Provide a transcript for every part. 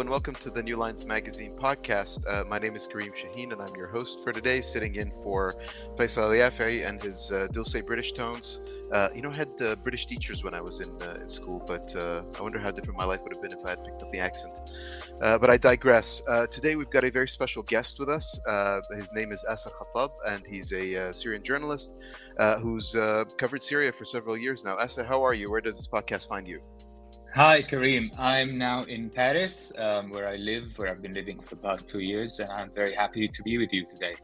and welcome to the New Lines Magazine podcast. Uh, my name is Kareem Shaheen, and I'm your host for today, sitting in for Faisal Yafai and his uh, Dulce British tones. Uh, you know, I had uh, British teachers when I was in uh, in school, but uh, I wonder how different my life would have been if I had picked up the accent. Uh, but I digress. Today we've got a very special guest with us. his name is Asser Khattab, and he's a Syrian journalist who's covered Syria for several years now. Asser, how are you? Where does this podcast find you? Hi, Kareem. I'm now in Paris, um, where I live, where I've been living for the past two years, and I'm very happy to be with you today.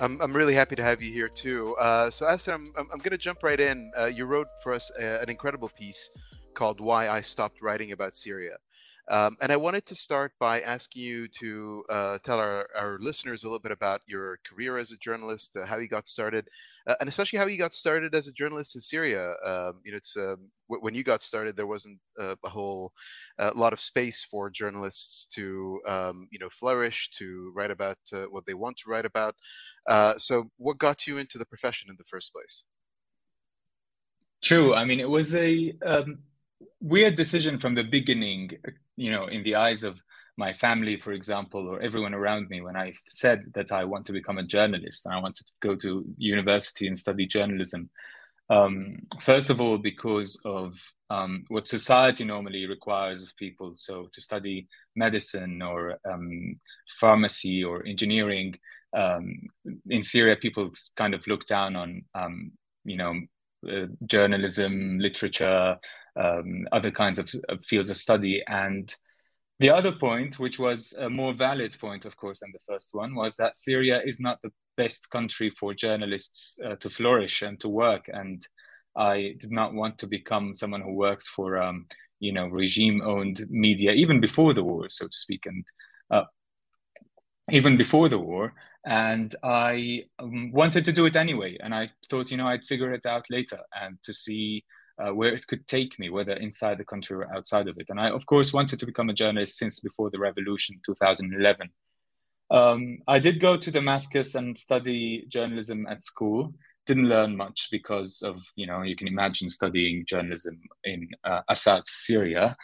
I'm, I'm really happy to have you here too. Uh, so, Asser, I'm, I'm, I'm going to jump right in. Uh, you wrote for us a, an incredible piece called Why I Stopped Writing About Syria. Um, and I wanted to start by asking you to uh, tell our, our listeners a little bit about your career as a journalist, uh, how you got started, uh, and especially how you got started as a journalist in Syria. Um, you know, it's um, w- when you got started, there wasn't uh, a whole uh, lot of space for journalists to, um, you know, flourish, to write about uh, what they want to write about. so, what got you into the profession in the first place? True. I mean, it was a um, weird decision from the beginning you know, in the eyes of my family, for example, or everyone around me, when I said that I want to become a journalist and I want to go to university and study journalism, um, first of all, because of um, what society normally requires of people. So to study medicine or um, pharmacy or engineering um, in Syria, people kind of look down on, um, you know, uh, journalism, literature, um, other kinds of, of, fields of study. And the other point, which was a more valid point, of course, than the first one, was that Syria is not the best country for journalists uh, to flourish and to work. And I did not want to become someone who works for, um, you know, regime-owned media, even before the war, so to speak, and uh, even before the war. And I um, wanted to do it anyway. And I thought, you know, I'd figure it out later and to see uh, where it could take me, whether inside the country or outside of it. And I, of course, wanted to become a journalist since before the revolution, 2011. Um, I did go to Damascus and study journalism at school. Didn't learn much because of, you know, you can imagine studying journalism in uh, Assad's Syria.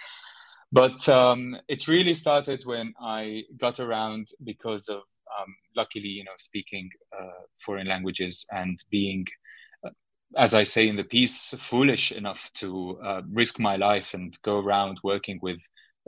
But um, it really started when I got around because of, um, luckily, you know, speaking uh, foreign languages and being as I say in the piece, foolish enough to uh, risk my life and go around working with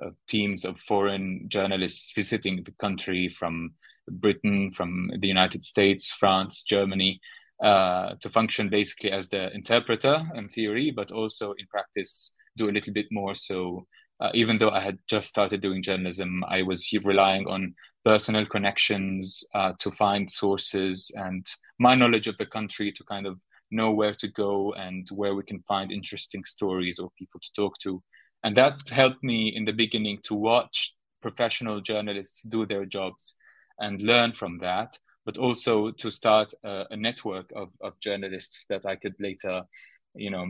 uh, teams of foreign journalists visiting the country from Britain, from the United States, France, Germany, uh, to function basically as the interpreter in theory, but also in practice do a little bit more. So uh, even though I had just started doing journalism, I was relying on personal connections uh, to find sources and my knowledge of the country to kind of know where to go and where we can find interesting stories or people to talk to. And that helped me in the beginning to watch professional journalists do their jobs and learn from that, but also to start a, a network of, of journalists that I could later, you know,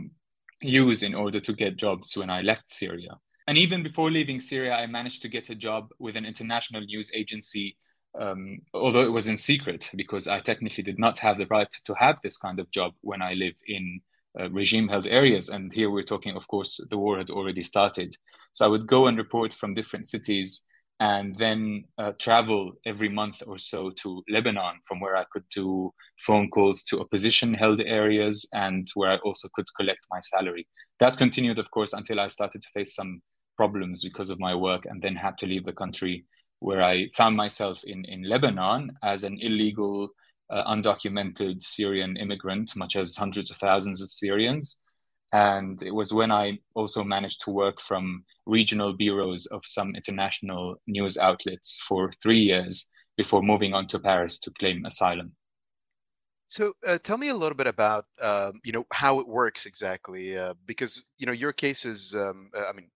use in order to get jobs when I left Syria. And even before leaving Syria, I managed to get a job with an international news agency um, although it was in secret because I technically did not have the right to have this kind of job when I lived in uh, regime held areas. And here we're talking, of course, the war had already started. So I would go and report from different cities and then uh, travel every month or so to Lebanon, from where I could do phone calls to opposition held areas and where I also could collect my salary. That continued, of course, until I started to face some problems because of my work and then had to leave the country where I found myself in, in Lebanon as an illegal, uh, undocumented Syrian immigrant, much as hundreds of thousands of Syrians. And it was when I also managed to work from regional bureaus of some international news outlets for three years before moving on to Paris to claim asylum. So, uh, tell me a little bit about um, you know how it works exactly, uh, because you know your case is, um, uh, I mean,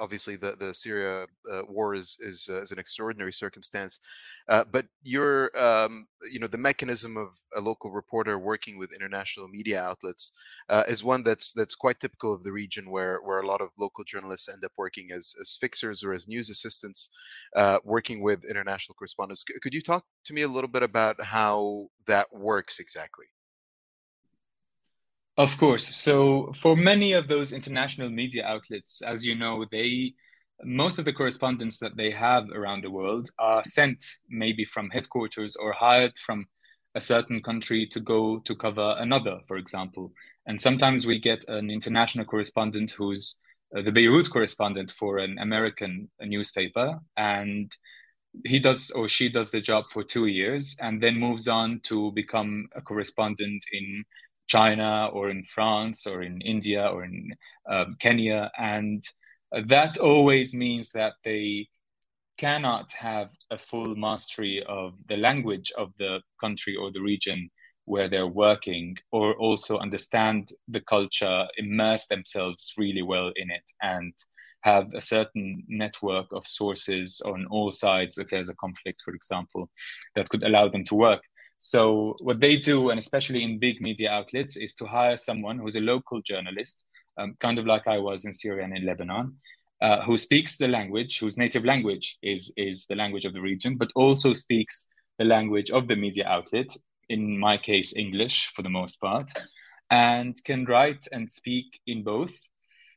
obviously the the Syria uh, war is is, uh, is an extraordinary circumstance, uh, but your um, you know the mechanism of a local reporter working with international media outlets uh, is one that's that's quite typical of the region where where a lot of local journalists end up working as as fixers or as news assistants, working with international correspondents. C- could you talk to me a little bit about how that works exactly? Of course. So, for many of those international media outlets, as you know, they most of the correspondents that they have around the world are sent maybe from headquarters or hired from a certain country to go to cover another, for example. And sometimes we get an international correspondent who's uh, the Beirut correspondent for an American newspaper, and he does or she does the job for two years and then moves on to become a correspondent in China or in France or in India or in um, Kenya. And that always means that they cannot have a full mastery of the language of the country or the region where they're working or also understand the culture immerse themselves really well in it and have a certain network of sources on all sides if there's a conflict for example that could allow them to work so what they do and especially in big media outlets is to hire someone who's a local journalist um, kind of like i was in syria and in lebanon uh, who speaks the language, whose native language is, is the language of the region, but also speaks the language of the media outlet, in my case, English for the most part, and can write and speak in both.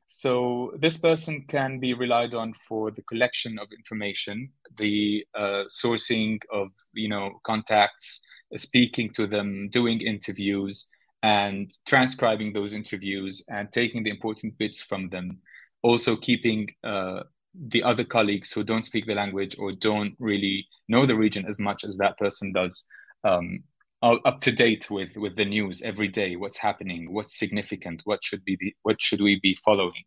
So this person can be relied on for the collection of information, the uh, sourcing of you know contacts, speaking to them, doing interviews, and transcribing those interviews and taking the important bits from them. Also keeping uh, the other colleagues who don't speak the language or don't really know the region as much as that person does um, up to date with with the news every day what's happening what's significant what should be what should we be following.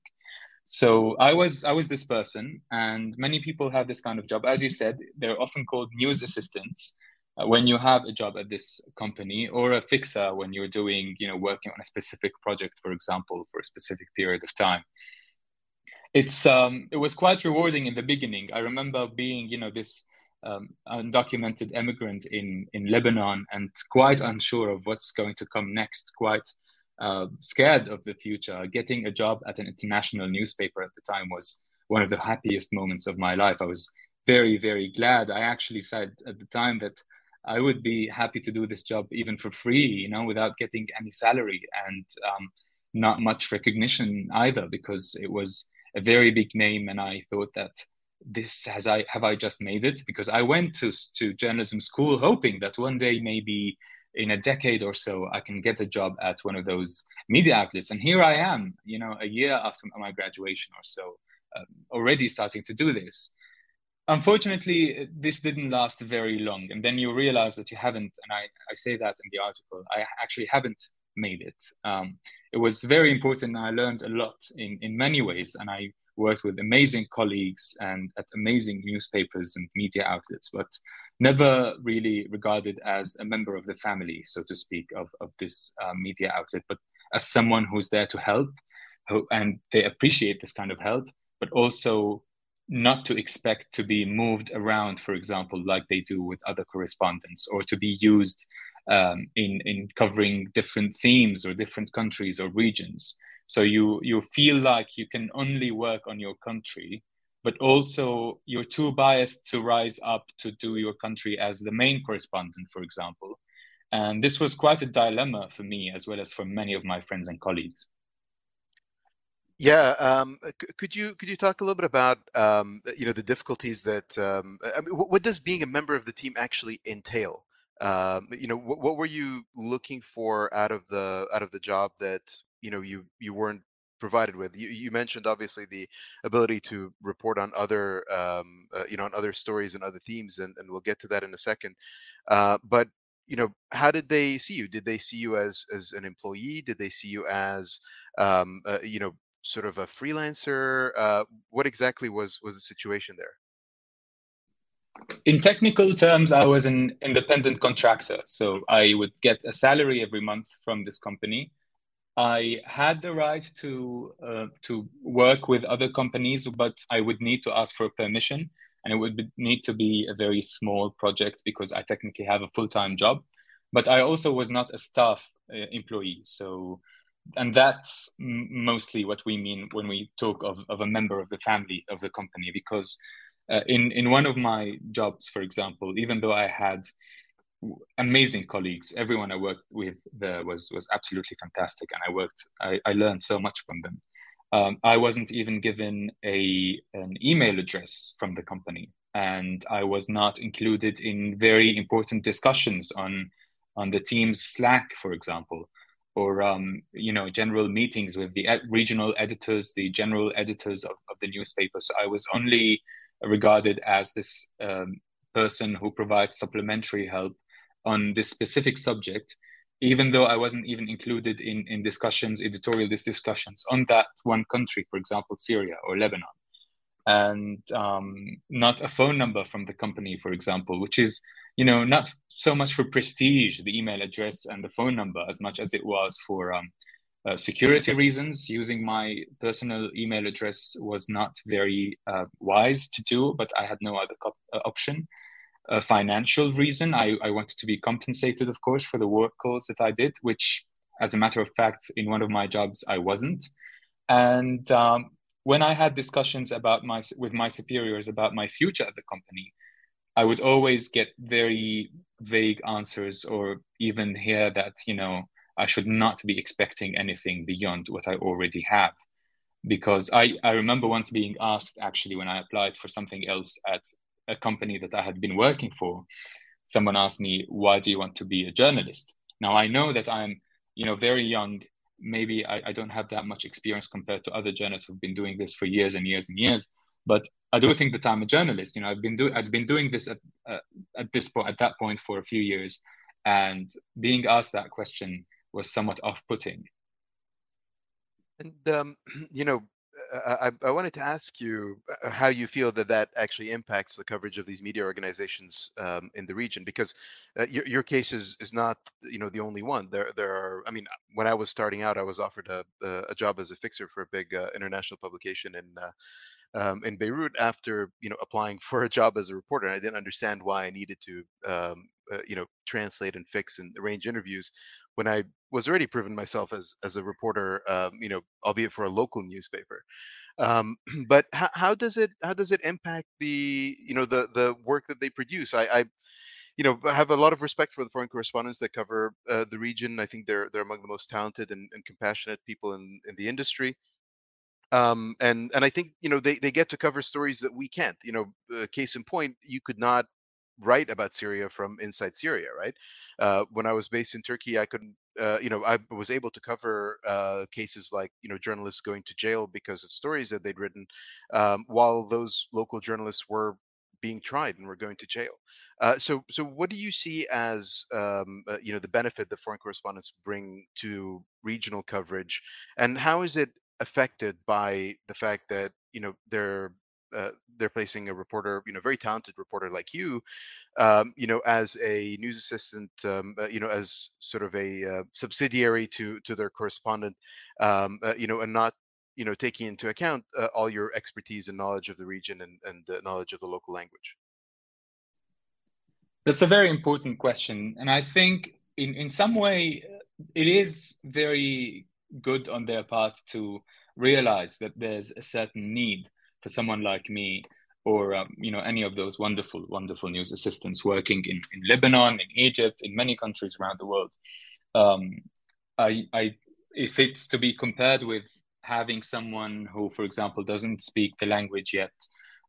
So i was i was this person and many people have this kind of job. As you said they're often called news assistants when you have a job at this company or a fixer when you're doing you know working on a specific project for example for a specific period of time it's um, it was quite rewarding in the beginning. I remember being, you know, this um, undocumented immigrant in in Lebanon and quite unsure of what's going to come next, quite uh, scared of the future. Getting a job at an international newspaper at the time was one of the happiest moments of my life. I was very very glad. I actually said at the time that I would be happy to do this job even for free, you know, without getting any salary and um, not much recognition either, because it was a very big name, and I thought that this has I have I just made it because I went to to journalism school hoping that one day maybe in a decade or so I can get a job at one of those media outlets, and here I am, you know, a year after my graduation or so, um, already starting to do this. Unfortunately, this didn't last very long, and then you realize that you haven't, and I, I say that in the article, I actually haven't made it. Um, it was very important. I learned a lot in, in many ways, and I worked with amazing colleagues and at amazing newspapers and media outlets, but never really regarded as a member of the family, so to speak, of, of this uh, media outlet, but as someone who's there to help, who, and they appreciate this kind of help, but also not to expect to be moved around, for example, like they do with other correspondents, or to be used um, in in covering different themes or different countries or regions. So you you feel like you can only work on your country, but also you're too biased to rise up to do your country as the main correspondent, for example. And this was quite a dilemma for me as well as for many of my friends and colleagues. Yeah, um, could you could you talk a little bit about um, you know the difficulties that um, I mean, what does being a member of the team actually entail? um, you know what, what were you looking for out of the out of the job that you know you you weren't provided with? You, you mentioned obviously the ability to report on other um, uh, you know on other stories and other themes and, and we'll get to that in a second. Uh, but you know how did they see you? Did they see you as as an employee? Did they see you as um, uh, you know sort of a freelancer uh, what exactly was was the situation there in technical terms, I was an independent contractor. So I would get a salary every month from this company. I had the right to uh, to work with other companies, but I would need to ask for permission, and it would be, need to be a very small project because I technically have a full time job. But I also was not a staff uh, employee, so and that's mostly what we mean when we talk of, of a member of the family of the company because uh, in in one of my jobs, for example, even though I had amazing colleagues, everyone I worked with there was was absolutely fantastic, and I worked I, I learned so much from them. Um, I wasn't even given a an email address from the company, and I was not included in very important discussions on on the team's Slack, for example, or um, you know general meetings with the regional editors, the general editors of, of the newspaper. So I was only regarded as this um, person who provides supplementary help on this specific subject even though I wasn't even included in, in discussions, editorial discussions on that one country, for example, Syria or Lebanon, and um, not a phone number from the company, for example, which is, you know, not so much for prestige, the email address and the phone number, as much as it was for um, uh, security reasons. Using my personal email address was not very uh, wise to do, but I had no other uh, option a financial reason. I, I wanted to be compensated, of course, for the work calls that I did, which, as a matter of fact, in one of my jobs, I wasn't. And um, when I had discussions about my with my superiors about my future at the company, I would always get very vague answers, or even hear that you know I should not be expecting anything beyond what I already have. Because I, I remember once being asked actually when I applied for something else at a company that I had been working for, someone asked me, "Why do you want to be a journalist?" Now I know that I'm, you know, very young. Maybe I, I don't have that much experience compared to other journalists who've been doing this for years and years and years. But I do think that I'm a journalist. You know, I've been doing I've been doing this at uh, at this point at that point for a few years, and being asked that question was somewhat off-putting. And um, you know, I, I, wanted to ask you uh, how you feel that that actually impacts the coverage of these media organizations um, in the region, because uh, your, your case is, is not, you know, the only one. There, there are. I mean, when I was starting out, I was offered a, a job as a fixer for a big uh, international publication in uh, um, in Beirut after you know applying for a job as a reporter. And I didn't understand why I needed to um, uh, you know translate and fix and arrange interviews when I was already proven myself as as a reporter, um, you know, albeit for a local newspaper. Um, but how, how does it how does it impact the you know the the work that they produce? I, I you know have a lot of respect for the foreign correspondents that cover uh, the region. I think they're they're among the most talented and, and compassionate people in in the industry. Um, and and I think you know they, they get to cover stories that we can't. You know, uh, case in point, you could not write about Syria from inside Syria, right? Uh, when I was based in Turkey, I couldn't, uh, you know, I was able to cover uh, cases like, you know, journalists going to jail because of stories that they'd written, um, while those local journalists were being tried and were going to jail. Uh, so, so what do you see as, um, uh, you know, the benefit that foreign correspondents bring to regional coverage, and how is it affected by the fact that you know they're uh, they're placing a reporter, you know, very talented reporter like you, um, you know, as a news assistant, um, uh, you know, as sort of a uh, subsidiary to to their correspondent, um, uh, you know, and not, you know, taking into account uh, all your expertise and knowledge of the region and and knowledge of the local language. That's a very important question, and I think in in some way it is very good on their part to realize that there's a certain need for someone like me or um, you know any of those wonderful wonderful news assistants working in, in lebanon in egypt in many countries around the world. Um, I, I if it's to be compared with having someone who for example doesn't speak the language yet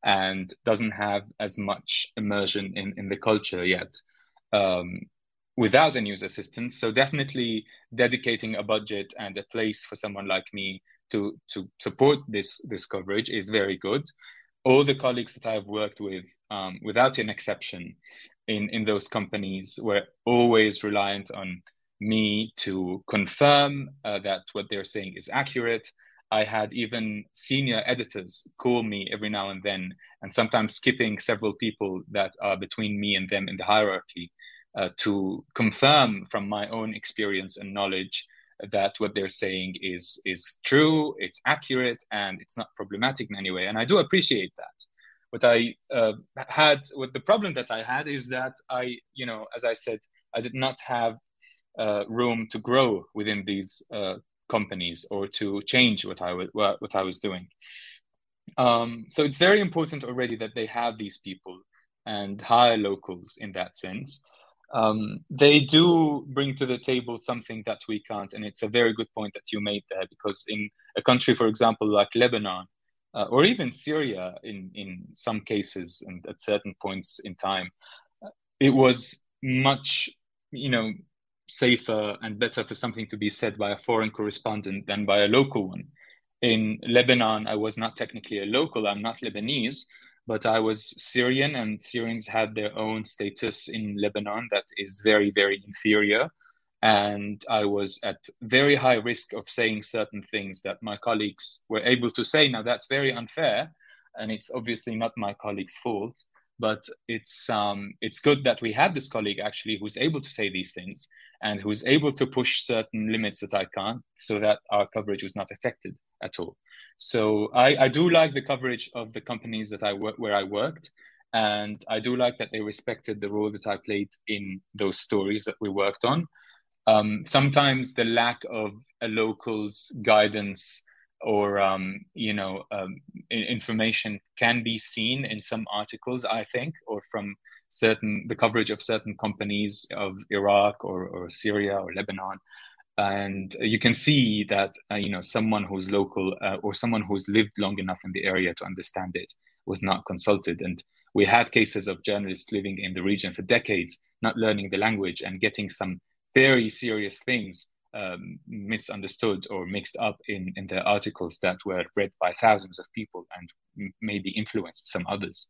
and doesn't have as much immersion in, in the culture yet um, without a news assistant so definitely dedicating a budget and a place for someone like me to to support this this coverage is very good. All the colleagues that I've worked with, um, without an exception, in in those companies were always reliant on me to confirm uh, that what they're saying is accurate. I had even senior editors call me every now and then, and sometimes skipping several people that are between me and them in the hierarchy uh, to confirm from my own experience and knowledge that what they're saying is is true, it's accurate, and it's not problematic in any way. And I do appreciate that. What I uh, had, what the problem that I had is that I, you know, as I said, I did not have uh, room to grow within these uh, companies or to change what I was what I was doing. Um, so it's very important already that they have these people and hire locals in that sense. Um, they do bring to the table something that we can't. And it's a very good point that you made there, because in a country, for example, like Lebanon, uh, or even Syria, in, in some cases and at certain points in time, it was much, you know, safer and better for something to be said by a foreign correspondent than by a local one. In Lebanon, I was not technically a local, I'm not Lebanese, but I was Syrian, and Syrians had their own status in Lebanon that is very, very inferior. And I was at very high risk of saying certain things that my colleagues were able to say. Now, that's very unfair, and it's obviously not my colleague's fault. But it's um, it's good that we had this colleague actually who's able to say these things and who's able to push certain limits that I can't, so that our coverage was not affected at all. So I, I do like the coverage of the companies that I work where I worked, and I do like that they respected the role that I played in those stories that we worked on. Um, sometimes the lack of a local's guidance or um, you know um, information can be seen in some articles, I think, or from certain the coverage of certain companies of Iraq or, or Syria or Lebanon and you can see that uh, you know someone who's local uh, or someone who's lived long enough in the area to understand it was not consulted. And we had cases of journalists living in the region for decades not learning the language and getting some very serious things um, misunderstood or mixed up in, in their articles that were read by thousands of people and maybe influenced some others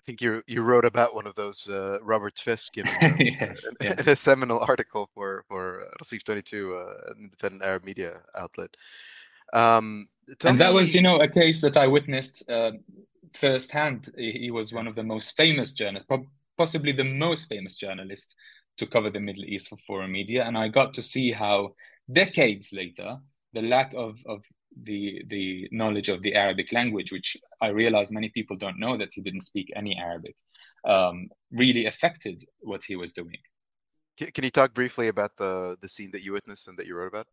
I think you you wrote about one of those uh, Robert Fisk in, uh, yes, in, yeah. in, a seminal article for for Raseef22, uh, an independent Arab media outlet. Um, and that was, you know, a case that I witnessed uh, firsthand. He was one of the most famous journalists, possibly the most famous journalist to cover the Middle East for foreign media, and I got to see how decades later the lack of, of the the knowledge of the Arabic language, which I realize many people don't know that he didn't speak any Arabic, um, really affected what he was doing. Can you talk briefly about the the scene that you witnessed and that you wrote about?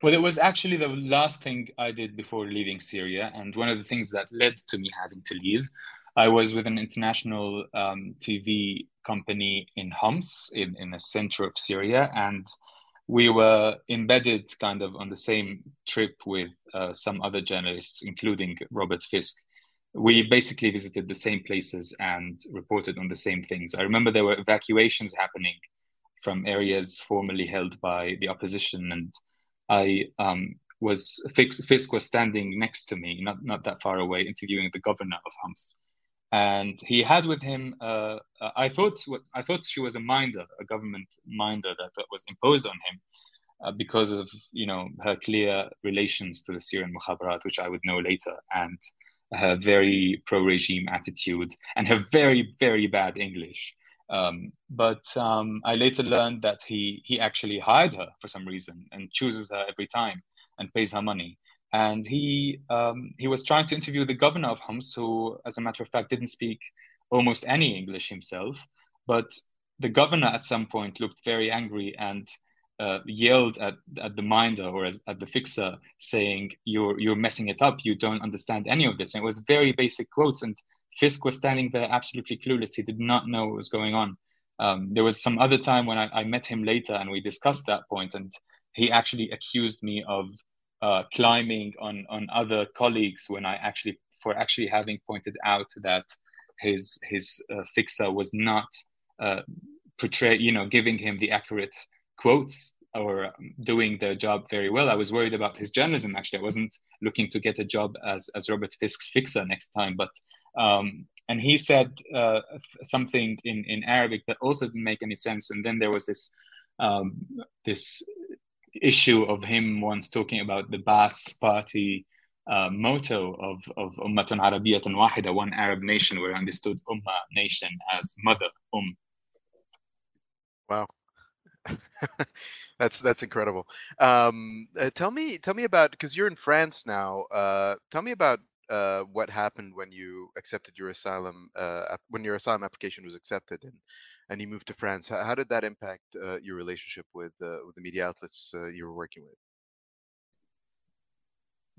Well, it was actually the last thing I did before leaving Syria, and one of the things that led to me having to leave. I was with an international um, TV company in Homs, in, in the center of Syria, and we were embedded kind of on the same trip with uh, some other journalists, including Robert Fisk. We basically visited the same places and reported on the same things. I remember there were evacuations happening from areas formerly held by the opposition, and I um, was Fisk, Fisk was standing next to me, not not that far away, interviewing the governor of Homs and he had with him uh, uh i thought i thought she was a minder a government minder that, that was imposed on him uh, because of you know her clear relations to the syrian mukhabarat which i would know later and her very pro-regime attitude and her very very bad english. Um, but um, i later learned that he he actually hired her for some reason and chooses her every time and pays her money and he um, he was trying to interview the governor of Homs, who, as a matter of fact, didn't speak almost any English himself. But the governor at some point looked very angry and uh, yelled at, at the minder or as, at the fixer, saying, "You're you're messing it up. You don't understand any of this." And it was very basic quotes, and Fisk was standing there absolutely clueless. He did not know what was going on. Um, there was some other time when I, I met him later, and we discussed that point, and he actually accused me of uh, climbing on on other colleagues when I actually for actually having pointed out that his his uh, fixer was not uh, portray you know giving him the accurate quotes or doing their job very well. I was worried about his journalism. Actually, I wasn't looking to get a job as as Robert Fisk's fixer next time, but. Um, and he said uh, something in, in Arabic that also didn't make any sense. And then there was this um, this issue of him once talking about the Ba'ath Party uh, motto of, of Ummatun Arabiyatun Wahida, one Arab nation, where understood Ummah nation as mother, Um. Wow. that's that's incredible. Um, uh, tell me tell me about because you're in France now. Uh, tell me about uh, what happened when you accepted your asylum uh, when your asylum application was accepted and and you moved to France. How, how did that impact uh, your relationship with uh, with the media outlets uh, you were working with?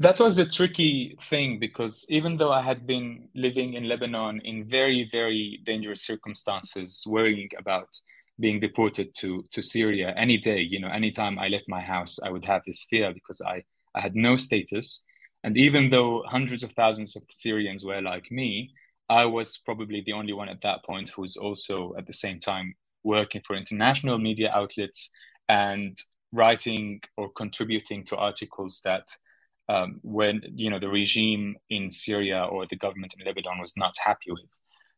That was a tricky thing because even though I had been living in Lebanon in very, very dangerous circumstances, worrying about being deported to, to Syria any day, you know, anytime I left my house, I would have this fear because I, I had no status. And even though hundreds of thousands of Syrians were like me, I was probably the only one at that point who was also at the same time working for international media outlets and writing or contributing to articles that um, when you know the regime in Syria or the government in Lebanon was not happy with.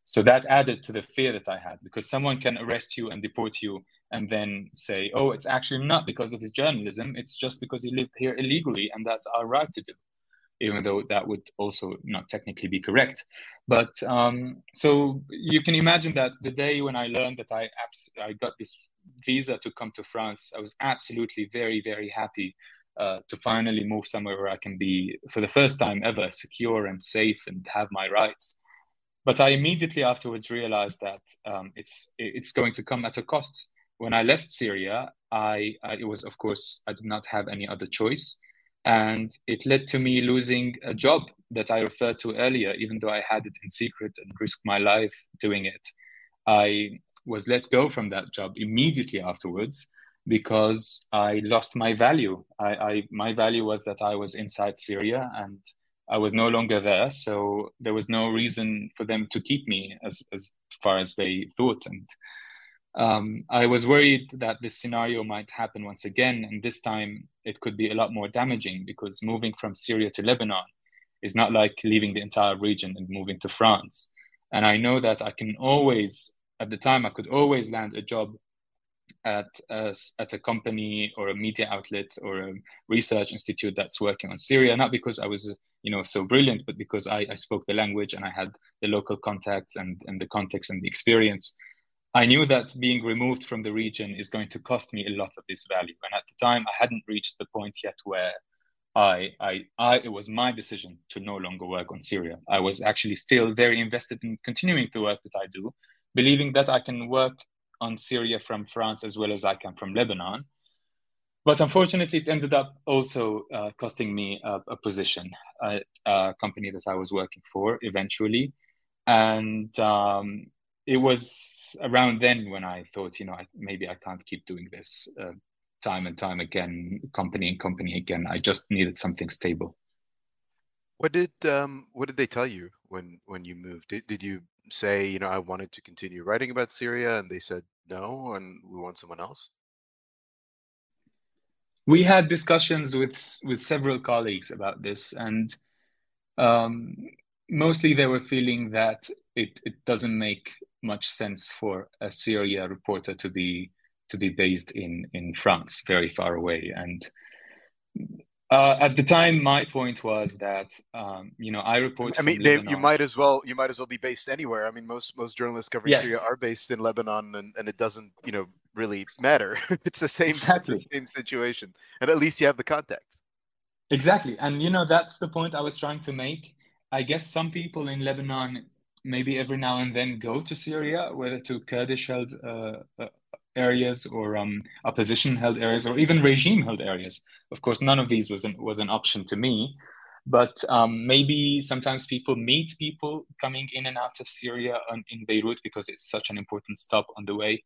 So that added to the fear that I had because someone can arrest you and deport you and then say, "Oh, it's actually not because of his journalism; it's just because he lived here illegally, and that's our right to do." Even though that would also not technically be correct, but um, so you can imagine that the day when I learned that I abs- I got this visa to come to France, I was absolutely very very happy uh, to finally move somewhere where I can be, for the first time ever, secure and safe and have my rights. But I immediately afterwards realized that um, it's it's going to come at a cost. When I left Syria, I, I it was of course I did not have any other choice, and it led to me losing a job that I referred to earlier. Even though I had it in secret and risked my life doing it, I was let go from that job immediately afterwards because I lost my value. I, I my value was that I was inside Syria and I was no longer there, so there was no reason for them to keep me as as far as they thought. And um, I was worried that this scenario might happen once again, and this time it could be a lot more damaging because moving from Syria to Lebanon is not like leaving the entire region and moving to France. And I know that I can always, at the time, I could always land a job at a, at a company or a media outlet or a research institute that's working on Syria, not because I was you know so brilliant, but because I, I spoke the language and I had the local contacts and, and the context and the experience. I knew that being removed from the region is going to cost me a lot of this value. And at the time, I hadn't reached the point yet where I, I, I, it was my decision to no longer work on Syria. I was actually still very invested in continuing the work that I do, believing that I can work on Syria from France as well as I can from Lebanon. But unfortunately, it ended up also uh, costing me a, a position at a company that I was working for eventually. And um, it was around then when I thought, you know, I, maybe I can't keep doing this uh, time and time again, company and company again. I just needed something stable. What did um, what did they tell you when when you moved? Did, did you say, you know, I wanted to continue writing about Syria, and they said no, and we want someone else? We had discussions with with several colleagues about this, and um, mostly they were feeling that it, it doesn't make much sense for a Syria reporter to be to be based in in France, very far away, and uh, at the time, my point was that um, you know I report. I mean, they, you might as well you might as well be based anywhere. I mean, most most journalists covering yes. Syria are based in Lebanon, and, and it doesn't you know really matter. it's the same exactly. it's the same situation, and at least you have the contact. Exactly, and you know that's the point I was trying to make. I guess some people in Lebanon maybe every now and then go to Syria, whether to Kurdish held uh, uh, areas or um, opposition held areas or even regime held areas. Of course, none of these was an, was an option to me. But um, maybe sometimes people meet people coming in and out of Syria in Beirut because it's such an important stop on the way.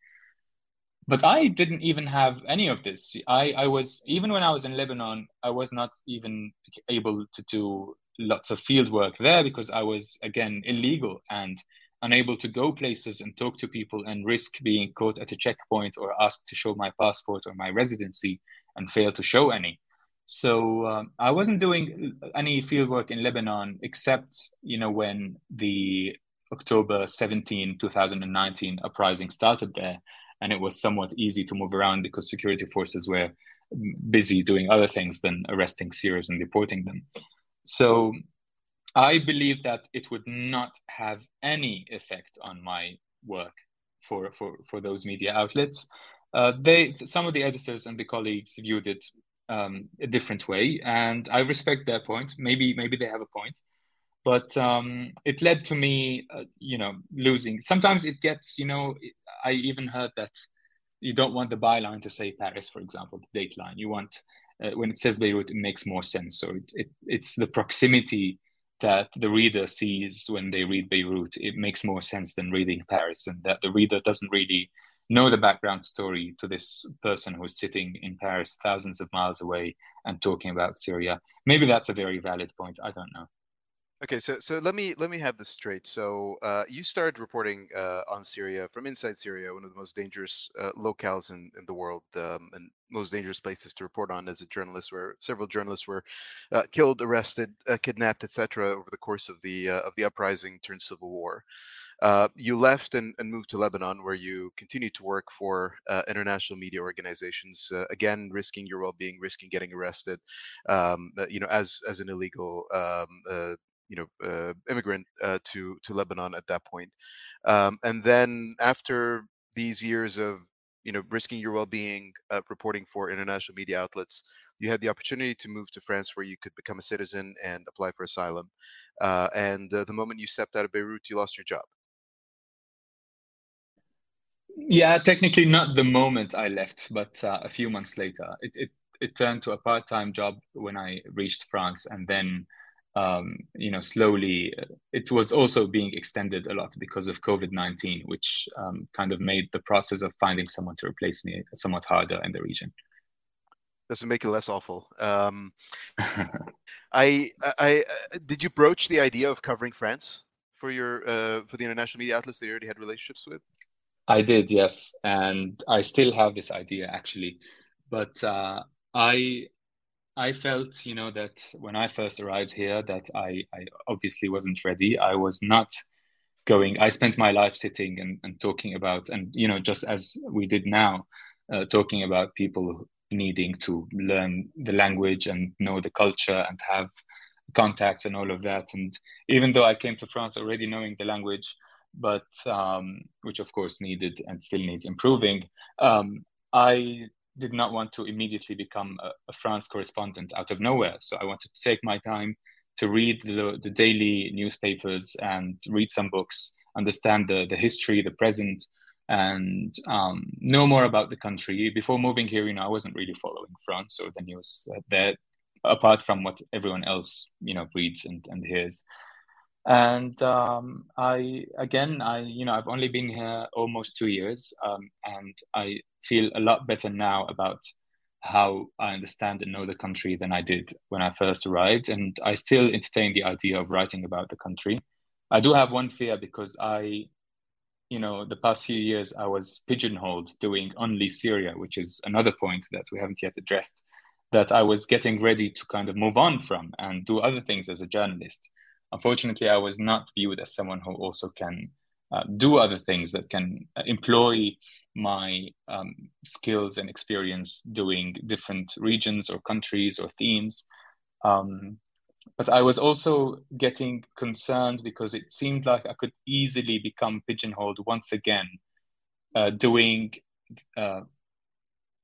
But I didn't even have any of this. I, I was, even when I was in Lebanon, I was not even able to do lots of field work there because I was, again, illegal. And unable to go places and talk to people and risk being caught at a checkpoint or asked to show my passport or my residency and fail to show any. So um, I wasn't doing any field work in Lebanon except, you know, when the October 17, 2019 uprising started there, and it was somewhat easy to move around because security forces were busy doing other things than arresting Syrians and deporting them. So I believe that it would not have any effect on my work for for for those media outlets. Uh, they some of the editors and the colleagues viewed it um, a different way, and I respect their point. Maybe maybe they have a point, but um, it led to me, uh, you know, losing. Sometimes it gets, you know, I even heard that you don't want the byline to say Paris, for example, the dateline. You want uh, when it says Beirut, it makes more sense. So it, it, it's the proximity that the reader sees when they read Beirut. It makes more sense than reading Paris, and that the reader doesn't really know the background story to this person who's sitting in Paris, thousands of miles away, and talking about Syria. Maybe that's a very valid point. I don't know. Okay, so so let me let me have this straight. So uh, you started reporting uh, on Syria from inside Syria, one of the most dangerous uh, locales in, in the world, um, and most dangerous places to report on as a journalist, where several journalists were uh, killed, arrested, uh, kidnapped, etc., over the course of the uh, of the uprising turned civil war. you left and, and, moved to Lebanon, where you continued to work for international media organizations, again risking your well-being, risking getting arrested, um, you know, as as an illegal um, you know uh, immigrant uh, to to Lebanon at that point. Um, and then after these years of you know risking your well-being, uh, reporting for international media outlets, you had the opportunity to move to France, where you could become a citizen and apply for asylum. Uh, and uh, the moment you stepped out of Beirut, you lost your job. Yeah, technically not the moment I left, but uh, a few months later, it, it it turned to a part-time job when I reached France, and then um, you know, slowly it was also being extended a lot because of COVID 19, which um, kind of made the process of finding someone to replace me somewhat harder in the region. Doesn't make it less awful. Um, I, I, uh, did you broach the idea of covering France for your uh, for the international media outlets that you already had relationships with? I did, yes, and I still have this idea actually, but uh, I I felt, you know, that when I first arrived here, that I, I obviously wasn't ready. I was not going. I spent my life sitting and, and talking about, and you know, just as we did now, uh, talking about people needing to learn the language and know the culture and have contacts and all of that. And even though I came to France already knowing the language, but um, which of course needed and still needs improving, um, I did not want to immediately become a, a, France correspondent out of nowhere. So I wanted to take my time to read the, the daily newspapers and read some books, understand the, the history, the present, and um, know more about the country. Before moving here, you know, I wasn't really following France or the news there, apart from what everyone else, you know, reads and, and hears and um, I again I you know I've only been here almost two years um, and I feel a lot better now about how I understand and know the country than I did when I first arrived and I still entertain the idea of writing about the country. I do have one fear because I you know the past few years I was pigeonholed doing only Syria which is another point that we haven't yet addressed that I was getting ready to kind of move on from and do other things as a journalist unfortunately, I was not viewed as someone who also can uh, do other things that can uh, employ my um, skills and experience doing different regions or countries or themes. Um, but I was also getting concerned because it seemed like I could easily become pigeonholed once again, uh, doing uh,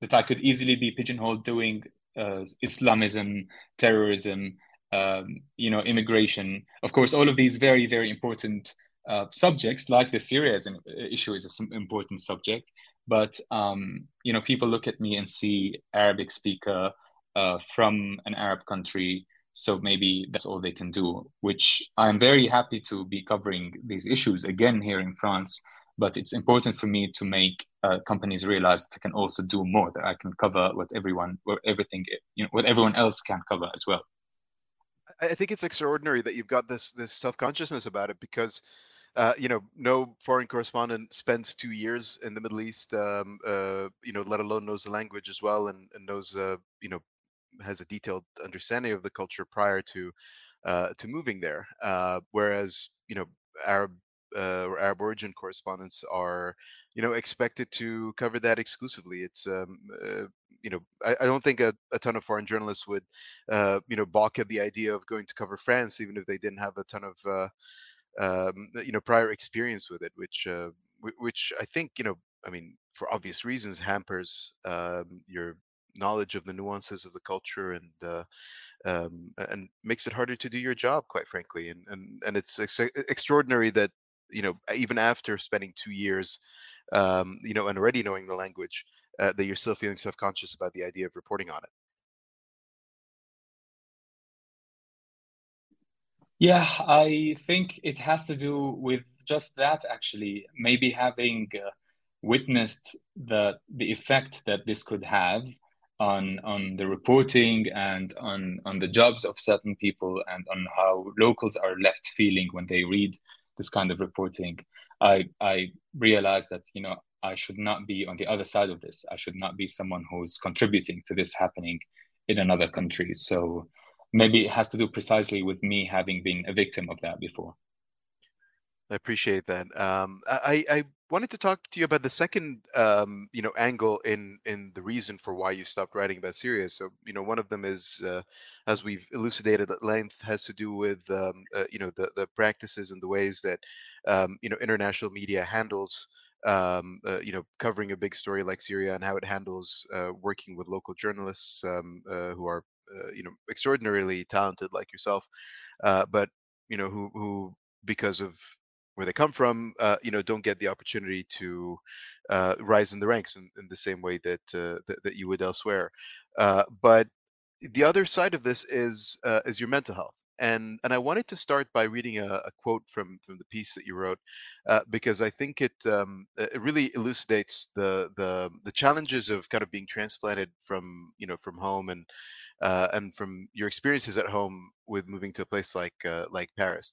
that I could easily be pigeonholed doing uh, Islamism, terrorism, um, you know, immigration. Of course, all of these very, very important uh, subjects, like the Syria an issue, is an important subject. But um, you know, people look at me and see Arabic speaker uh, from an Arab country, so maybe that's all they can do. Which I'm very happy to be covering these issues again here in France. But it's important for me to make uh, companies realize that I can also do more. That I can cover what everyone, what everything, you know, what everyone else can cover as well. I think it's extraordinary that you've got this this self consciousness about it because, uh, you know, no foreign correspondent spends two years in the Middle East, um, uh, you know, let alone knows the language as well and, and knows, uh, you know, has a detailed understanding of the culture prior to uh, to moving there. Uh, whereas, you know, Arab or Arab origin correspondents are, you know, expected to cover that exclusively. It's um, you know, I, I don't think a, a, ton of foreign journalists would, you know, balk at the idea of going to cover France, even if they didn't have a ton of, um, you know, prior experience with it, which, uh, which I think, you know, I mean, for obvious reasons, hampers um, your knowledge of the nuances of the culture and uh, um, and makes it harder to do your job, quite frankly. And and and it's ex- extraordinary that you know even after spending two years, um, you know, and already knowing the language, uh, that you're still feeling self-conscious about the idea of reporting on it Yeah, I think it has to do with just that actually. Maybe having uh, witnessed the the effect that this could have on on the reporting and on on the jobs of certain people and on how locals are left feeling when they read this kind of reporting. I I realized that you know I should not be on the other side of this. I should not be someone who's contributing to this happening in another country. So maybe it has to do precisely with me having been a victim of that before. I appreciate that. Um, I, I wanted to talk to you about the second, um, you know, angle in in the reason for why you stopped writing about Syria. So, you know, one of them is, uh, as we've elucidated at length, has to do with, um, uh, you know, the the practices and the ways that, um, you know, international media handles, um, uh, you know, covering a big story like Syria and how it handles uh, working with local journalists um, uh, who are, you know, extraordinarily talented like yourself, but you know, who who because of where they come from, uh, you know, don't get the opportunity to uh, rise in the ranks in, in the same way that, uh, that, that you would elsewhere. Uh, but the other side of this is uh, is your mental health, and and I wanted to start by reading a, a quote from from the piece that you wrote uh, because I think it um, it really elucidates the the the challenges of kind of being transplanted from you know from home and uh, and from your experiences at home with moving to a place like uh, like Paris.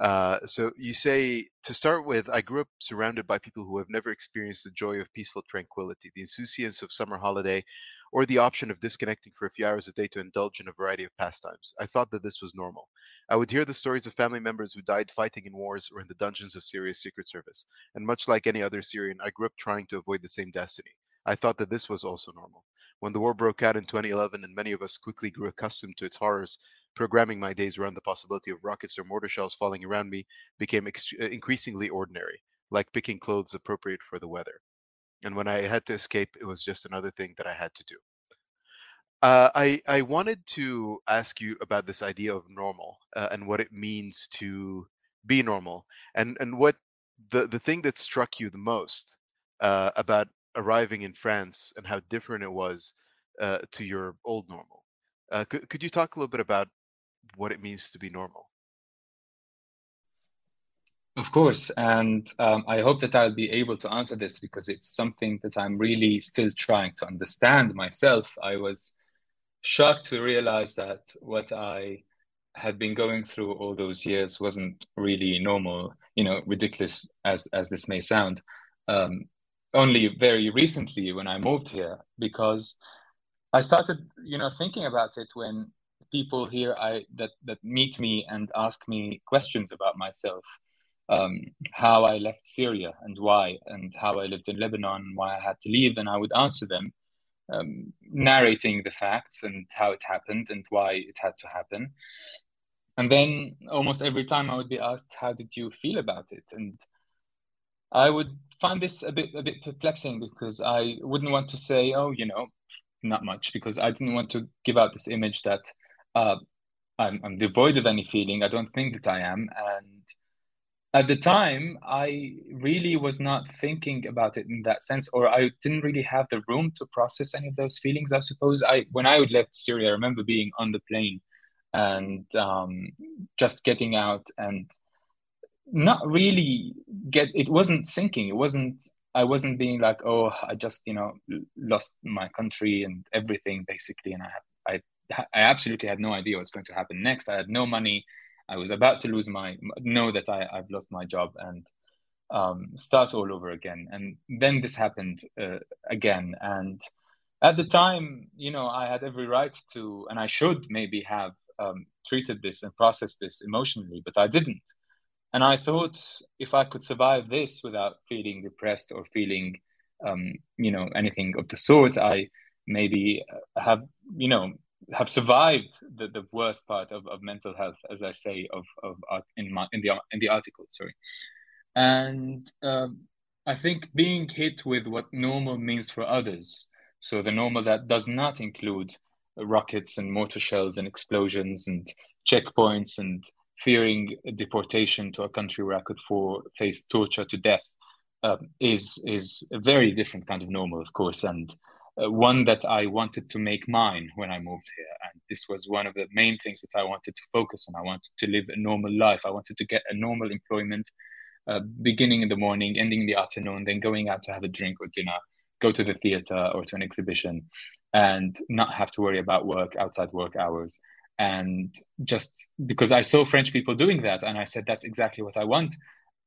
Uh, so you say to start with, I grew up surrounded by people who have never experienced the joy of peaceful tranquility, the insouciance of summer holiday, or the option of disconnecting for a few hours a day to indulge in a variety of pastimes. I thought that this was normal. I would hear the stories of family members who died fighting in wars or in the dungeons of Syria's secret service, and much like any other Syrian, I grew up trying to avoid the same destiny. I thought that this was also normal. When the war broke out in 2011 and many of us quickly grew accustomed to its horrors, programming my days around the possibility of rockets or mortar shells falling around me became ex- uh, increasingly ordinary, like picking clothes appropriate for the weather. And when I had to escape, it was just another thing that I had to do. Uh, I I wanted to ask you about this idea of normal uh, and what it means to be normal, and and what the the thing that struck you the most uh, about arriving in France and how different it was uh, to your old normal. Uh, could, could you talk a little bit about what it means to be normal? Of course, and um, I hope that I'll be able to answer this because it's something that I'm really still trying to understand myself. I was shocked to realize that what I had been going through all those years wasn't really normal, you know, ridiculous as as this may sound. Um, only very recently when I moved here because I started, you know, thinking about it when people here I that that meet me and ask me questions about myself, um, how I left Syria and why, and how I lived in Lebanon, why I had to leave, and I would answer them, um, narrating the facts and how it happened and why it had to happen. And then almost every time I would be asked, "How did you feel about it?" and I would find this a bit a bit perplexing because I wouldn't want to say, oh, you know, not much, because I didn't want to give out this image that uh, I'm, I'm devoid of any feeling. I don't think that I am, and at the time, I really was not thinking about it in that sense, or I didn't really have the room to process any of those feelings. I suppose I, when I would left Syria, I remember being on the plane and um, just getting out and not really get it wasn't sinking. It wasn't i wasn't being like oh i just you know lost my country and everything basically and i have, i i absolutely had no idea what's going to happen next. I had no money. I was about to lose my know that i i've lost my job and um, start all over again. And then this happened uh, again. And at the time you know i had every right to and i should maybe have um, treated this and processed this emotionally but i didn't and I thought if I could survive this without feeling depressed or feeling, um, you know, anything of the sort, I maybe have, you know, have survived the, the worst part of, of mental health, as I say, of, of art in my in the in the article. Sorry, and um, I think being hit with what normal means for others, so the normal that does not include rockets and mortar shells and explosions and checkpoints and fearing deportation to a country where I could for, face torture to death um, is is a very different kind of normal, of course, and uh, one that I wanted to make mine when I moved here. And this was one of the main things that I wanted to focus on. I wanted to live a normal life. I wanted to get a normal employment, uh, beginning in the morning, ending in the afternoon, then going out to have a drink or dinner, go to the theater or to an exhibition, and not have to worry about work outside work hours. And just because I saw French people doing that, and I said, that's exactly what I want.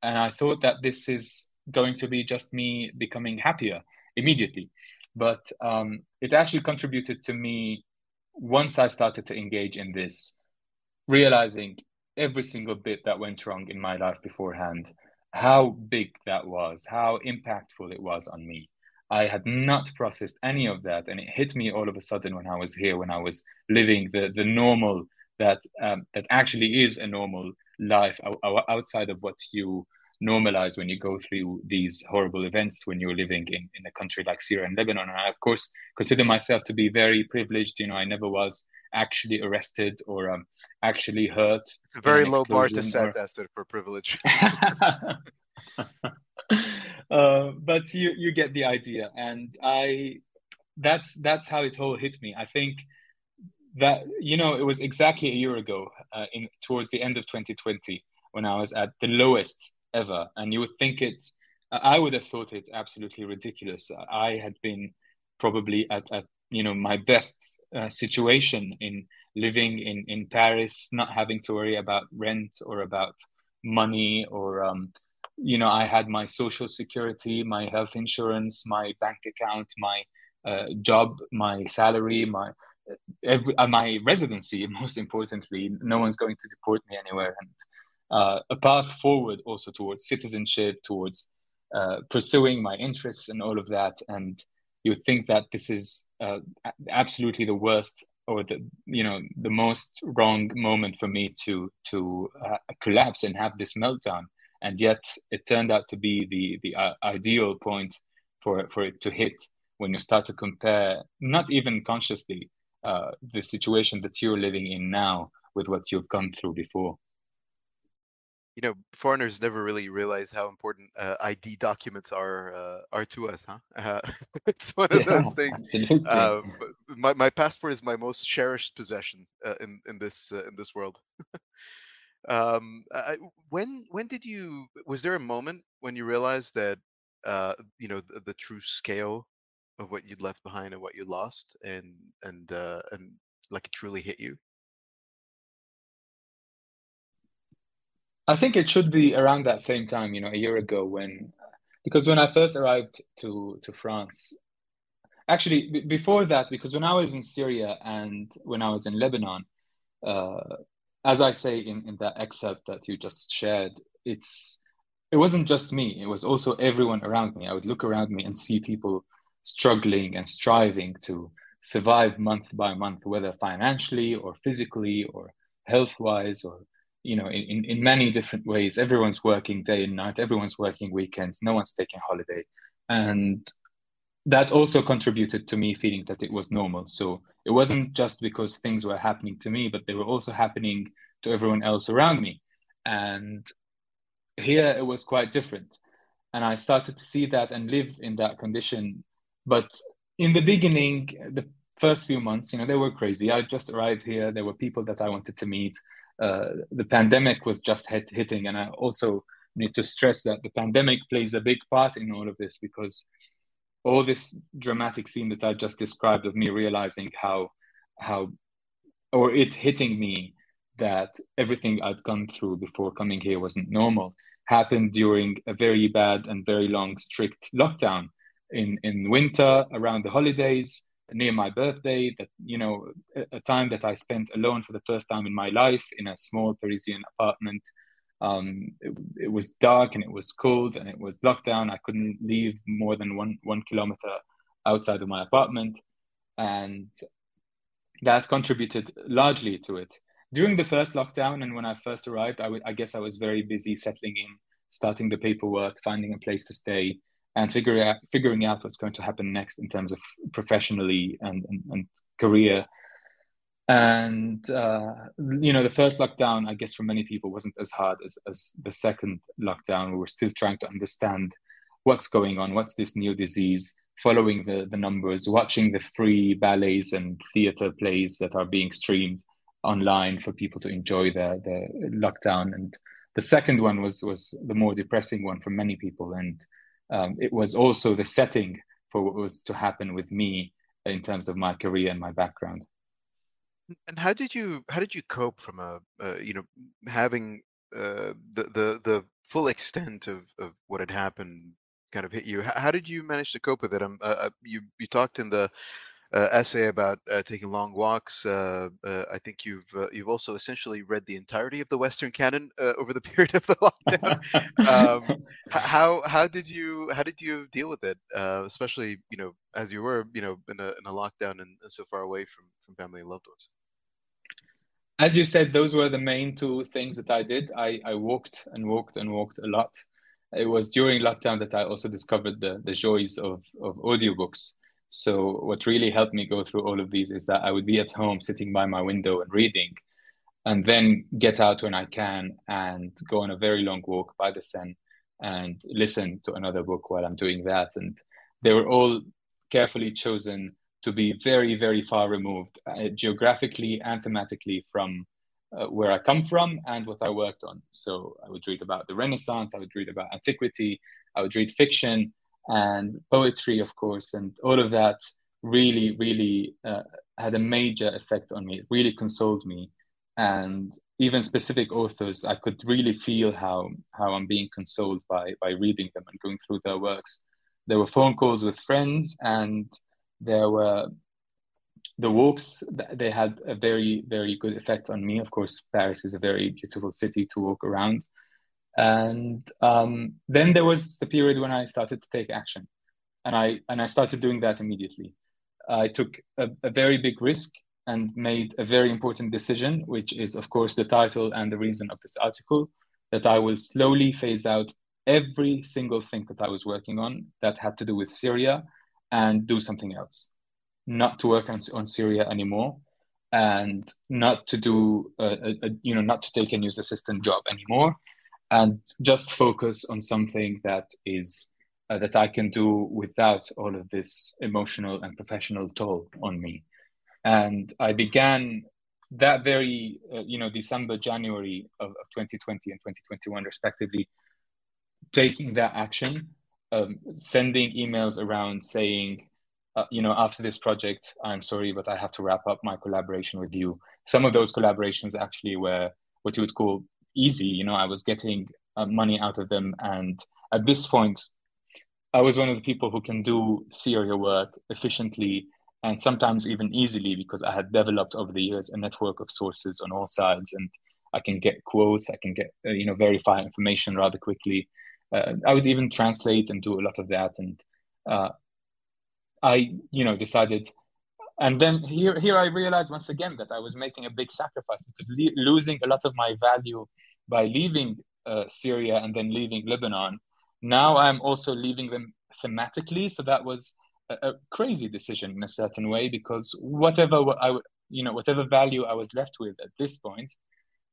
And I thought that this is going to be just me becoming happier immediately. But um, it actually contributed to me once I started to engage in this, realizing every single bit that went wrong in my life beforehand, how big that was, how impactful it was on me. I had not processed any of that, and it hit me all of a sudden when I was here, when I was living the the normal that um, that actually is a normal life outside of what you normalize when you go through these horrible events when you're living in, in a country like Syria and Lebanon. And I, of course, consider myself to be very privileged. You know, I never was actually arrested or um, actually hurt. It's a very low bar to set, or... for privilege. uh, but you you get the idea, and I that's that's how it all hit me. I think that you know it was exactly a year ago, uh, in towards the end of 2020, when I was at the lowest ever. And you would think it, I would have thought it absolutely ridiculous. I had been probably at, at you know my best uh, situation in living in in Paris, not having to worry about rent or about money or um, you know I had my social security, my health insurance, my bank account, my uh, job, my salary, my every uh, my residency. Most importantly, no one's going to deport me anywhere, and uh, a path forward also towards citizenship, towards uh, pursuing my interests and all of that. And you think that this is uh, absolutely the worst or the you know the most wrong moment for me to to uh, collapse and have this meltdown. And yet it turned out to be the the uh, ideal point for for it to hit when you start to compare, not even consciously, uh, the situation that you're living in now with what you've gone through before you know, foreigners never really realize how important uh, ID documents are uh, are to us, huh? Uh, it's one of yeah, those things. Um, my my passport is my most cherished possession uh, in in this uh, in this world. um, I, when when did you? Was there a moment when you realized that uh, you know the, the, true scale of what you'd left behind and what you lost, and and and like it truly hit you? I think it should be around that same time, you know, a year ago when, because when I first arrived to to France, actually b- before that, because when I was in Syria and when I was in Lebanon, uh, as I say in in that excerpt that you just shared, it's it wasn't just me; it was also everyone around me. I would look around me and see people struggling and striving to survive month by month, whether financially or physically or health wise or you know in, in many different ways. Everyone's working day and night everyone's working weekends no one's taking holiday. And that also contributed to me feeling that it was normal. So it wasn't just because things were happening to me but they were also happening to everyone else around me. And here it was quite different. And i started to see that and live in that condition. But in the beginning the first few months you know they were crazy. I just arrived here. There were people that i wanted to meet. Uh, the pandemic was just hit, hitting. And I also need to stress that the pandemic plays a big part in all of this because all this dramatic scene that I just described of me realizing how how or it hitting me that everything I'd gone through before coming here wasn't normal happened during a very bad and very long strict lockdown in in winter around the holidays near my birthday that you know a, time that i spent alone for the first time in my life in a small parisian apartment um, it, it, was dark and it was cold and it was lockdown. I couldn't leave more than one one kilometer outside of my apartment. And that contributed largely to it. During the first lockdown and when i first arrived I, w- I guess i was very busy settling in starting the paperwork finding a place to stay and figuring out figuring out what's going to happen next in terms of professionally and and, and career and uh, you know the first lockdown i guess for many people wasn't as hard as, as the second lockdown we were still trying to understand what's going on what's this new disease following the, the numbers, watching the free ballets and theater plays that are being streamed online for people to enjoy the, the lockdown. And the second one was, was the more depressing one for many people. And um, it was also the setting for what was to happen with me in terms of my career and my background. And how did you how did you cope from a uh, you know having uh, the the the full extent of, of what had happened kind of hit you? How, how did you manage to cope with it? Um, uh, uh you you talked in the uh, essay about uh, taking long walks. Uh, uh, I think you've uh, you've also essentially read the entirety of the Western canon uh, over the period of the lockdown. um, how how did you how did you deal with it, especially you know as you were you know in a in a lockdown and, and so far away from from family and loved ones. As you said, those were the main two things that I did. I, I walked and walked and walked a lot. It was during lockdown that I also discovered the, the joys of, of audiobooks so what really helped me go through all of these is that I would be at home sitting by my window and reading, and then get out when I can and go on a very long walk by the Seine and listen to another book while I'm doing that. And they were all carefully chosen to be very, very far removed uh, geographically and thematically from uh, where I come from and what I worked on. So I would read about the Renaissance, I would read about antiquity, I would read fiction, and poetry, of course, and all of that really, really uh, had a major effect on me. It really consoled me, and even specific authors, I could really feel how how I'm being consoled by by reading them and going through their works. There were phone calls with friends, and there were the walks. They had a very very good effect on me. Of course, Paris is a very beautiful city to walk around and um, then there was the period when I started to take action, and I and I started doing that immediately. I took a, a very big risk and made a very important decision, which is of course the title and the reason of this article, that I will slowly phase out every single thing that I was working on that had to do with Syria and do something else, not to work on, on Syria anymore and not to do a, a, you know not to take a news assistant job anymore and just focus on something that is uh, that I can do without all of this emotional and professional toll on me. And I began that very, uh, you know, December, January of, of 2020 and 2021, respectively, taking that action, um, sending emails around saying, uh, you know, after this project, I'm sorry, but I have to wrap up my collaboration with you. Some of those collaborations actually were what you would call easy. You know, I was getting uh, money out of them, and at this point, I was one of the people who can do Syria work efficiently and sometimes even easily because I had developed over the years a network of sources on all sides, and I can get quotes, I can get uh, you know verify information rather quickly. Uh, I would even translate and do a lot of that, and uh, I you know decided and then here here i realized once again that i was making a big sacrifice because le- losing a lot of my value by leaving uh, syria and then leaving lebanon. Now i'm also leaving them thematically. So that was a, a crazy decision in a certain way because whatever i you know whatever value i was left with at this point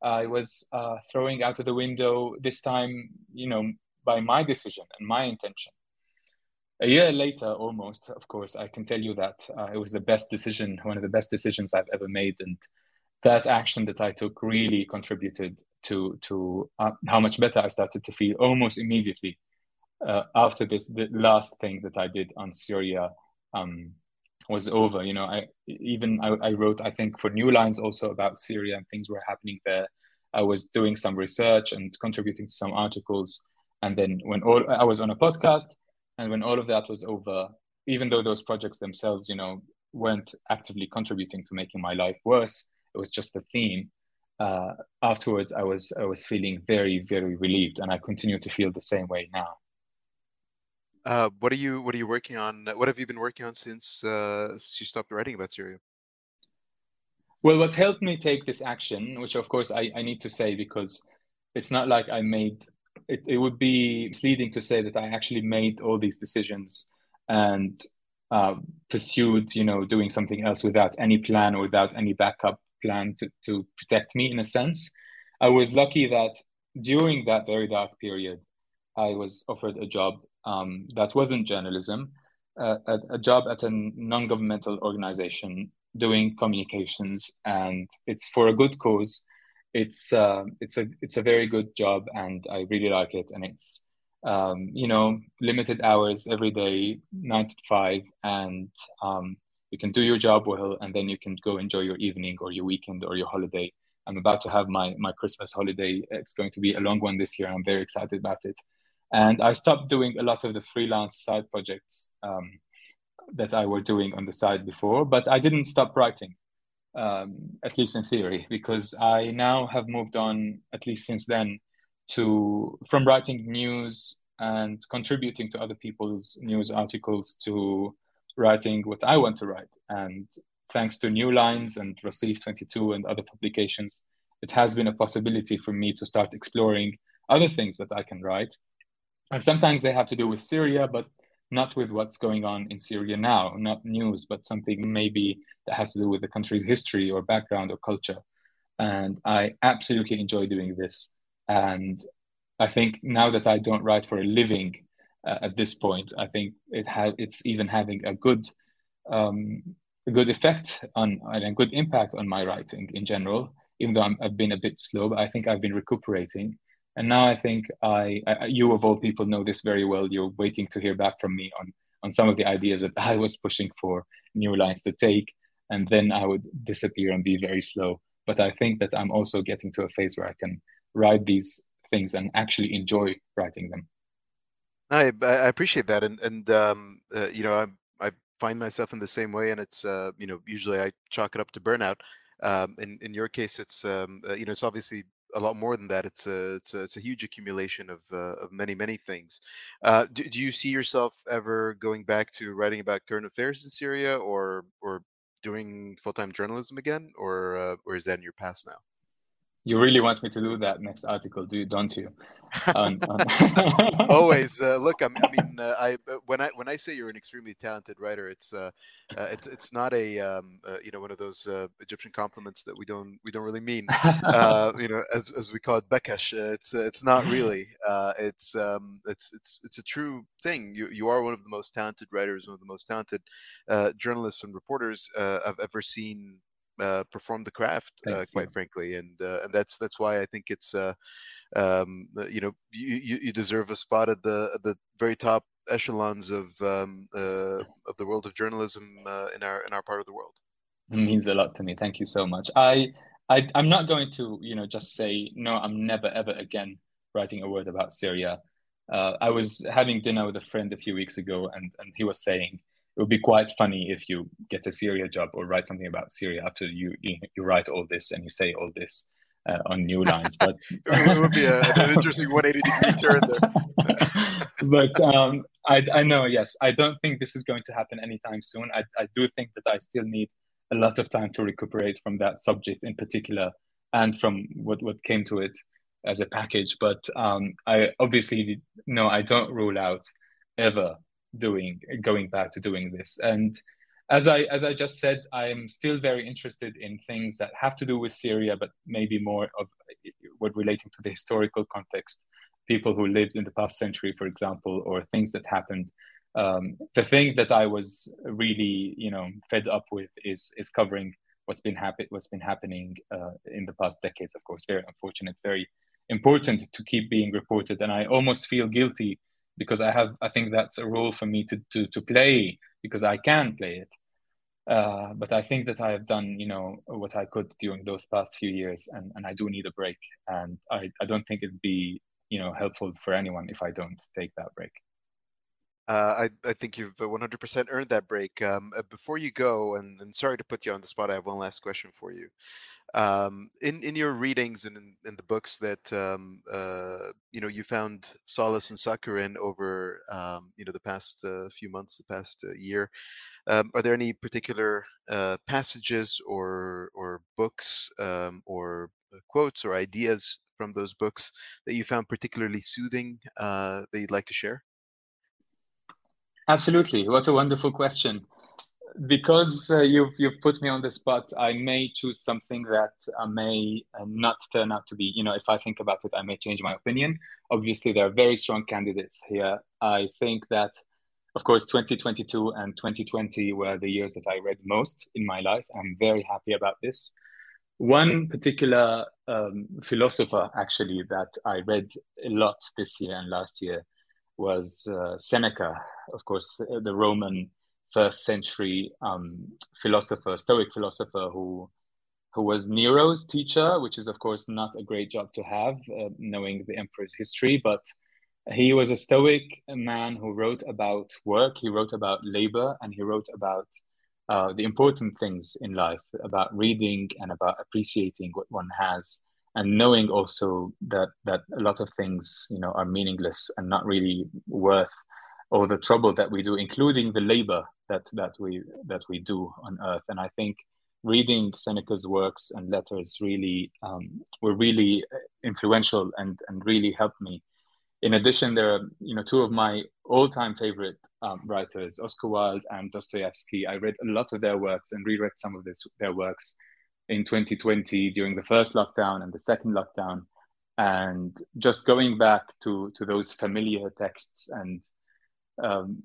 i was uh, throwing out of the window this time you know by my decision and my intention a year later, almost, of course, I can tell you that uh, it was the best decision, one of the best decisions I've ever made, and that action that I took really contributed to to uh, how much better I started to feel almost immediately uh, after this the last thing that I did on Syria um, was over. You know, I even I, I wrote I think for New Lines also about Syria and things were happening there. I was doing some research and contributing to some articles, and then when all I was on a podcast and when all of that was over, even though those projects themselves, you know, weren't actively contributing to making my life worse, it was just a theme. Uh, afterwards, I was I was feeling very very relieved, and I continue to feel the same way now. Uh, what are you What are you working on? What have you been working on since uh, since you stopped writing about Syria? Well, what helped me take this action, which of course I, I need to say because it's not like I made it, it would be misleading to say that I actually made all these decisions and uh, pursued, you know, doing something else without any plan or without any backup plan to, to protect me in a sense. I was lucky that during that very dark period, I was offered a job um, that wasn't journalism. a, a job at a non-governmental organization doing communications, and it's for a good cause. It's uh, it's a it's a very good job, and I really like it. And it's um, you know limited hours every day, nine to five, and um, you can do your job well, and then you can go enjoy your evening or your weekend or your holiday. I'm about to have my my Christmas holiday. It's going to be a long one this year. I'm very excited about it. And I stopped doing a lot of the freelance side projects um, that I were doing on the side before, but I didn't stop writing, um, at least in theory, because I now have moved on, at least since then, to from writing news and contributing to other people's news articles to writing what I want to write. And thanks to New Lines and Raseef22 and other publications, it has been a possibility for me to start exploring other things that I can write and sometimes they have to do with Syria, but not with what's going on in Syria now, not news, but something maybe that has to do with the country's history or background or culture. And I absolutely enjoy doing this. And I think now that I don't write for a living uh, at this point, I think it has it's even having a good um, a good effect on and a good impact on my writing in general. Even though i have been a bit slow, but I think I've been recuperating and now I think I, I, you of all people know this very well. You're waiting to hear back from me on on some of the ideas that I was pushing for new lines to take, and then I would disappear and be very slow. But I think that I'm also getting to a phase where I can write these things and actually enjoy writing them. I I appreciate that, and and um, uh, you know I I find myself in the same way, and it's uh, you know usually I chalk it up to burnout. Um, in in your case, it's um, uh, you know it's obviously a lot more than that. It's a it's a, it's a huge accumulation of uh, of many many things. Uh, do, do you see yourself ever going back to writing about current affairs in Syria, or or doing full time journalism again, or uh, or is that in your past now? You really want me to do that next article, do don't you? Um, um. Always. Uh, look, I, I mean, uh, I uh, when I when I say you're an extremely talented writer, it's uh, uh it's it's not a um, uh, you know one of those Egyptian compliments that we don't we don't really mean. you know, as as we call it bekash. it's it's not really. it's um it's it's it's a true thing. You you are one of the most talented writers, one of the most talented journalists and reporters I've ever seen uh, perform the craft, uh, quite frankly, and uh, and that's that's why I think it's uh, um, you know you, you deserve a spot at the at the very top echelons of um, uh, of the world of journalism uh, in our in our part of the world. It means a lot to me. Thank you so much. I, I I'm not going to you know just say no. I'm never ever again writing a word about Syria. I was having dinner with a friend a few weeks ago, and and he was saying it would be quite funny if you get a Syria job or write something about Syria after you you, you write all this and you say all this uh, on new lines. But it would be a, an interesting 180 degree turn there. but um, I, I know, yes, I don't think this is going to happen anytime soon. I, I do think that I still need a lot of time to recuperate from that subject in particular and from what, what came to it as a package. But um, I obviously no, I don't rule out ever doing going back to doing this. And as i as i just said i'm still very interested in things that have to do with syria but maybe more of what relating to the historical context people who lived in the past century for example or things that happened. Um, the thing that i was really you know fed up with is is covering what's been happen what's been happening uh, in the past decades. Of course very unfortunate very important to keep being reported. And i almost feel guilty because I have I think that's a role for me to to to play because I can play it. Uh, but I think that I have done you know what I could during those past few years, and, and I do need a break. And I, I don't think it'd be you know helpful for anyone if I don't take that break. Uh, I, I think you've 100% earned that break. Um, uh, before you go, and, and sorry to put you on the spot, I have one last question for you um, in in your readings and in, in the books that um, uh, you know you found solace and succor in over um, you know the past uh, few months, the past uh, year. Um, are there any particular uh, passages or or books um, or uh, quotes or ideas from those books that you found particularly soothing uh, that you'd like to share? Absolutely. What a wonderful question because uh, you've you've put me on the spot, I may choose something that uh, may uh, not turn out to be. You know, if I think about it, I may change my opinion. Obviously, there are very strong candidates here. I think that of course, 2022 and 2020 were the years that I read most in my life. I'm very happy about this. One particular um, philosopher, actually, that I read a lot this year and last year was uh, Seneca, of course, uh, the Roman first century um, philosopher, Stoic philosopher, who who was Nero's teacher, which is of course not a great job to have, uh, knowing the emperor's history. But he was a Stoic man who wrote about work, he wrote about labor, and he wrote about uh, the important things in life, about reading and about appreciating what one has, and knowing also that that a lot of things you know are meaningless and not really worth all the trouble that we do, including the labor that that we that we do on earth. And I think reading Seneca's works and letters really um, were really influential and and really helped me. In addition, there are you know two of my all-time favorite um, writers, Oscar Wilde and Dostoevsky. I read a lot of their works and reread some of this, their works in 2020 during the first lockdown and the second lockdown, and just going back to to those familiar texts and um,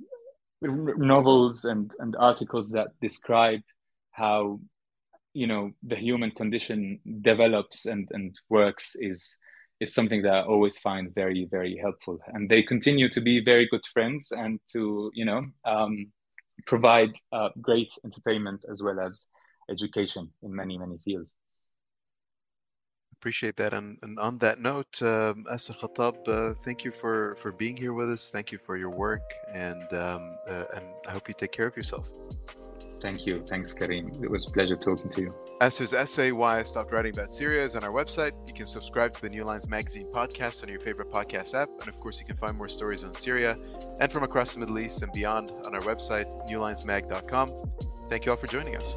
novels and, and articles that describe how you know the human condition develops and, and works is is something that I always find very very helpful. And they continue to be very good friends and to you know um, provide uh, great entertainment as well as education in many many fields appreciate that. And, and on that note, um, Asser Khattab, uh, thank you for, for being here with us. Thank you for your work. And, um, uh, and I hope you take care of yourself. Thank you. Thanks, Karim. It was a pleasure talking to you. Asser's essay, Why I Stopped Writing About Syria, is on our website. You can subscribe to the New Lines Magazine podcast on your favorite podcast app. And of course, you can find more stories on Syria and from across the Middle East and beyond on our website, newlinesmag.com. Thank you all for joining us.